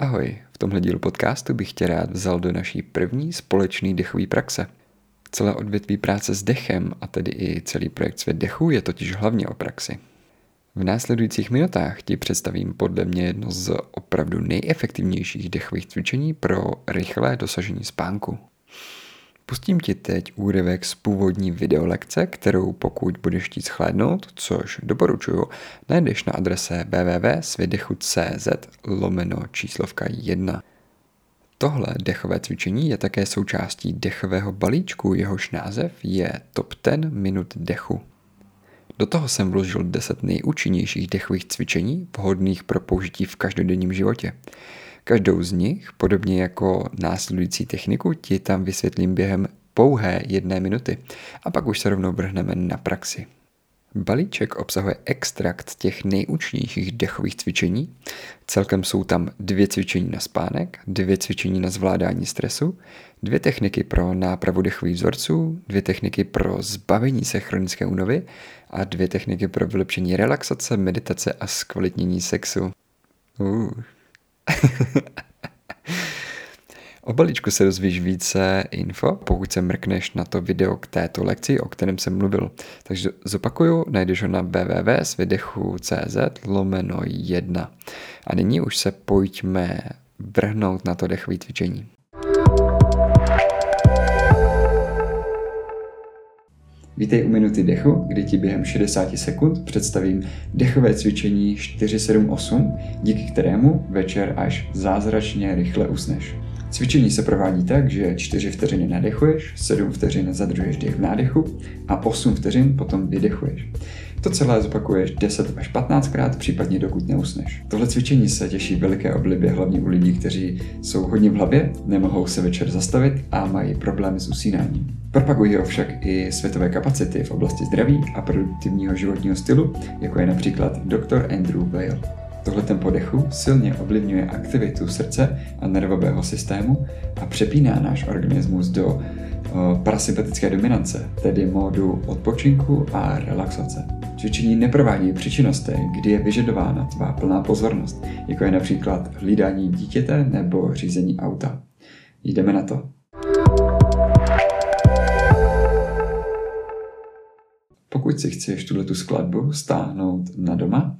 Ahoj, v tomhle dílu podcastu bych tě rád vzal do naší první společné dechové praxe. Celé odvětví práce s dechem, a tedy i celý projekt Svět dechu, je totiž hlavně o praxi. V následujících minutách ti představím podle mě jedno z opravdu nejefektivnějších dechových cvičení pro rychlé dosažení spánku. Pustím ti teď úryvek z původní videolekce, kterou pokud budeš chtít shlédnout, což doporučuju, najdeš na adrese www.svědechu.cz lomeno číslovka 1. Tohle dechové cvičení je také součástí dechového balíčku, jehož název je Top 10 minut dechu. Do toho jsem vložil 10 nejúčinnějších dechových cvičení, vhodných pro použití v každodenním životě. Každou z nich, podobně jako následující techniku, ti tam vysvětlím během pouhé jedné minuty a pak už se rovnou vrhneme na praxi. Balíček obsahuje extrakt těch nejúčinnějších dechových cvičení. Celkem jsou tam dvě cvičení na spánek, dvě cvičení na zvládání stresu, dvě techniky pro nápravu dechových vzorců, dvě techniky pro zbavení se chronické únovy a dvě techniky pro vylepšení relaxace, meditace a zkvalitnění sexu. Uh, o balíčku se dozvíš více info, pokud se mrkneš na to video k této lekci, o kterém jsem mluvil. Takže zopakuju, najdeš ho na www.svědechu.cz lomeno 1. A nyní už se pojďme vrhnout na to dechové cvičení. Vítej u Minuty dechu, kdy ti během 60 sekund představím dechové cvičení 478, díky kterému večer až zázračně rychle usneš. Cvičení se provádí tak, že 4 vteřiny nadechuješ, 7 vteřin zadržuješ dech v nádechu a 8 vteřin potom vydechuješ. To celé zopakuješ 10 až 15 krát, případně dokud neusneš. Tohle cvičení se těší veliké oblibě hlavně u lidí, kteří jsou hodně v hlavě, nemohou se večer zastavit a mají problémy s usínáním. Propagují ho však i světové kapacity v oblasti zdraví a produktivního životního stylu, jako je například dr. Andrew Weil. Tohle tempo dechu silně ovlivňuje aktivitu srdce a nervového systému a přepíná náš organismus do parasympatické dominance, tedy módu odpočinku a relaxace. Cvičení neprovádí při činnostech, kdy je vyžadována tvá plná pozornost, jako je například hlídání dítěte nebo řízení auta. Jdeme na to. Pokud si chceš tuto skladbu stáhnout na doma,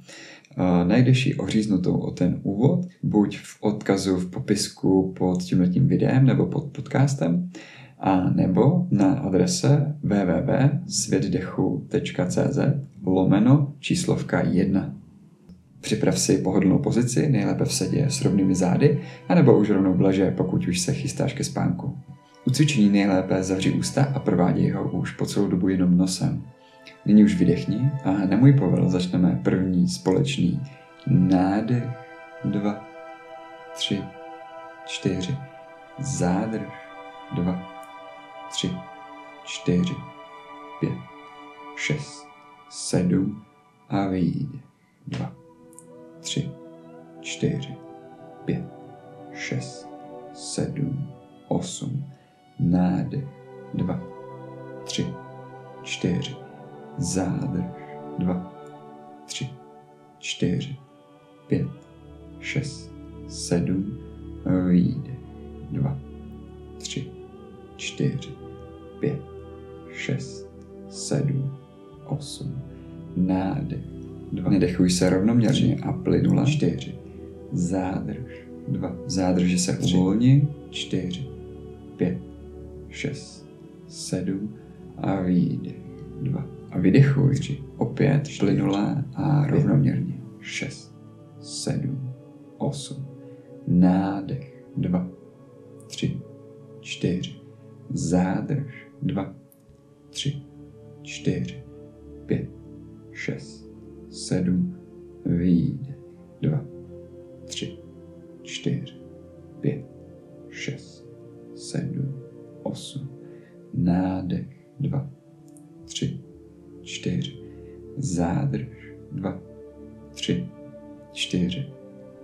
najdeš ji oříznutou o ten úvod, buď v odkazu v popisku pod tímhletím videem nebo pod podcastem, a nebo na adrese www.světdechu.cz lomeno číslovka 1. Připrav si pohodlnou pozici, nejlépe v sedě s rovnými zády, anebo už rovnou v leže, pokud už se chystáš ke spánku. U cvičení nejlépe zavři ústa a prováděj ho už po celou dobu jenom nosem. Nyní už vydechni a na můj povel začneme první společný nádech, dva, tři, čtyři, zádrž, dva, tři, čtyři, pět, šest, sedm a vyjde. Dva, tři, čtyři, pět, šest, sedm, osm, nádech, dva, tři, čtyři, zádrž, dva, tři, čtyři, pět, šest, sedm, výjde, dva, tři, čtyři, pět, šest, sedm, osm, nádech, dva. Nedechuj se rovnoměrně a plynule. Čtyři. Zádrž. Dva. Zádrž se uvolni. Čtyři. Pět. Šest. Sedm. A výdech. Dva. A vydechuj. Tři. Opět plynule a rovnoměrně. Šest. Sedm. Osm. Nádech. Dva. Tři. Čtyři zádrž, dva, tři, čtyři, pět, šest, sedm, výjde, dva, tři, čtyři, pět, šest, sedm, osm, nádech, dva, tři, čtyři, zádrž, dva, tři, čtyři,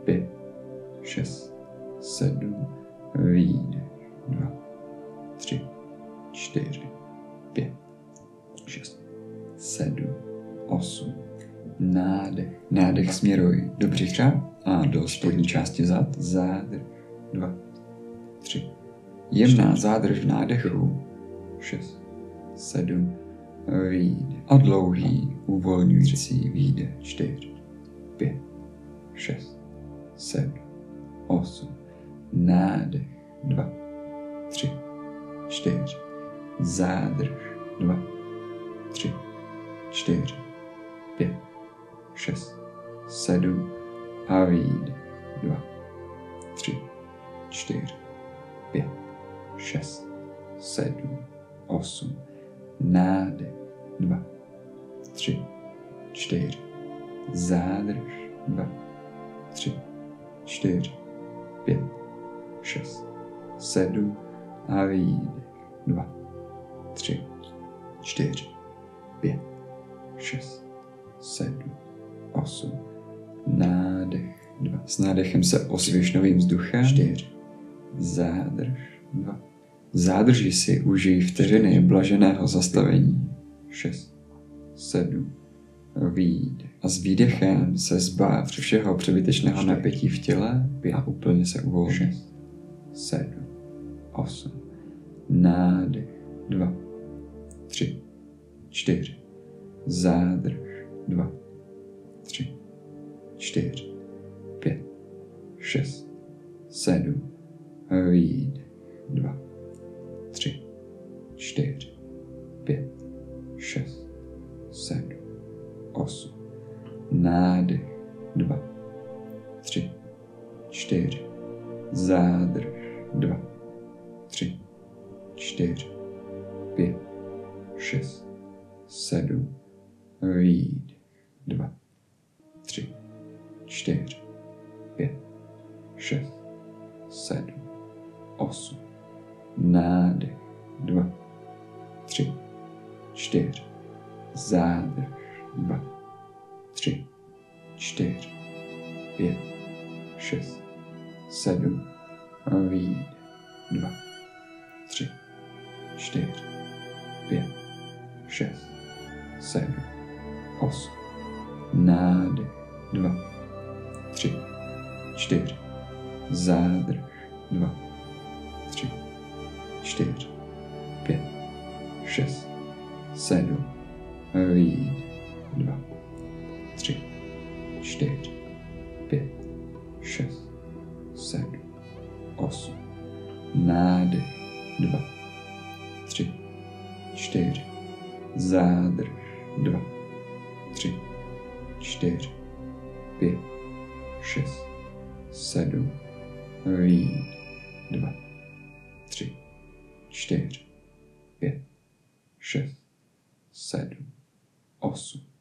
pět, šest, sedm, výjde, dva, tři, čtyři, pět, šest, sedm, osm, Nádech. Nádech směruj do břicha a do spodní části zad. Zádrž. Dva. Tři. Jemná zádrž v nádechu. Šest. Sedm. Výjde. A dlouhý, uvolňující výjde. Čtyři. Pět. Šest. Sedm. Osm. Nádech. Dva. Tři. Čtyři. Zádrž. Dva. Tři. Čtyři. Pět. Šest. Sedm. A výjde. Dva. Tři. Čtyři. Pět. Šest. Sedm. Osm. Nádech. Dva. Tři. Čtyři. Zádrž. Dva. Tři. Čtyři. Pět. Šest. Sedm. A výdech. Dva. Tři. Čtyři. Pět. Šest. Sedm. Osm. Nádech. Dva. S nádechem se osvěž novým vzduchem. Čtyři. Zádrž. Dva. Zádrži si užij vteřiny blaženého zastavení. Šest. Sedm. Výdech. A s výdechem se zbav všeho přebytečného napětí v těle a úplně se uvolní. Šest. Sedm. Osm. Nádech. Dva. Tři. Čtyři. Zádrž. Dva. Tři. Čtyři. Pět. Šest. Sedm. Výdech. Dva. Tři. Čtyři. Pět. Šest. Sedm. Osm. Nádech. Dva. Tři. Čtyři. Zádrž. Dva. Tři. Čtyři. Pět. Šest. Sedm. Výdech. Dva. Tři. Čtyři. Pět. Šest. Sedm. Osm. Nádech. Dva. Tři. Čtyři. Zádrž. Dva. Tři. Čtyři. Pět. Šest. Sedm. Výdech. Dva. Tři. Čtyři. Pět. Šest. Sedm. Osm. Nádech. Dva. Tři. Čtyři. Zádrž. Dva. Tři. Čtyři. Pět. Šest. Sedm. Výjde. Dva. Tři. Čtyři. Pět. Šest. Sedm. Osm. Nádech. Dva. Tři. Čtyři. Zádrž. Dva. Tři. Čtyři. Pět. Šest. Sedm. Výjde. Dva. Tři. Čtyři. Pět. Šest. Sedm. Osm.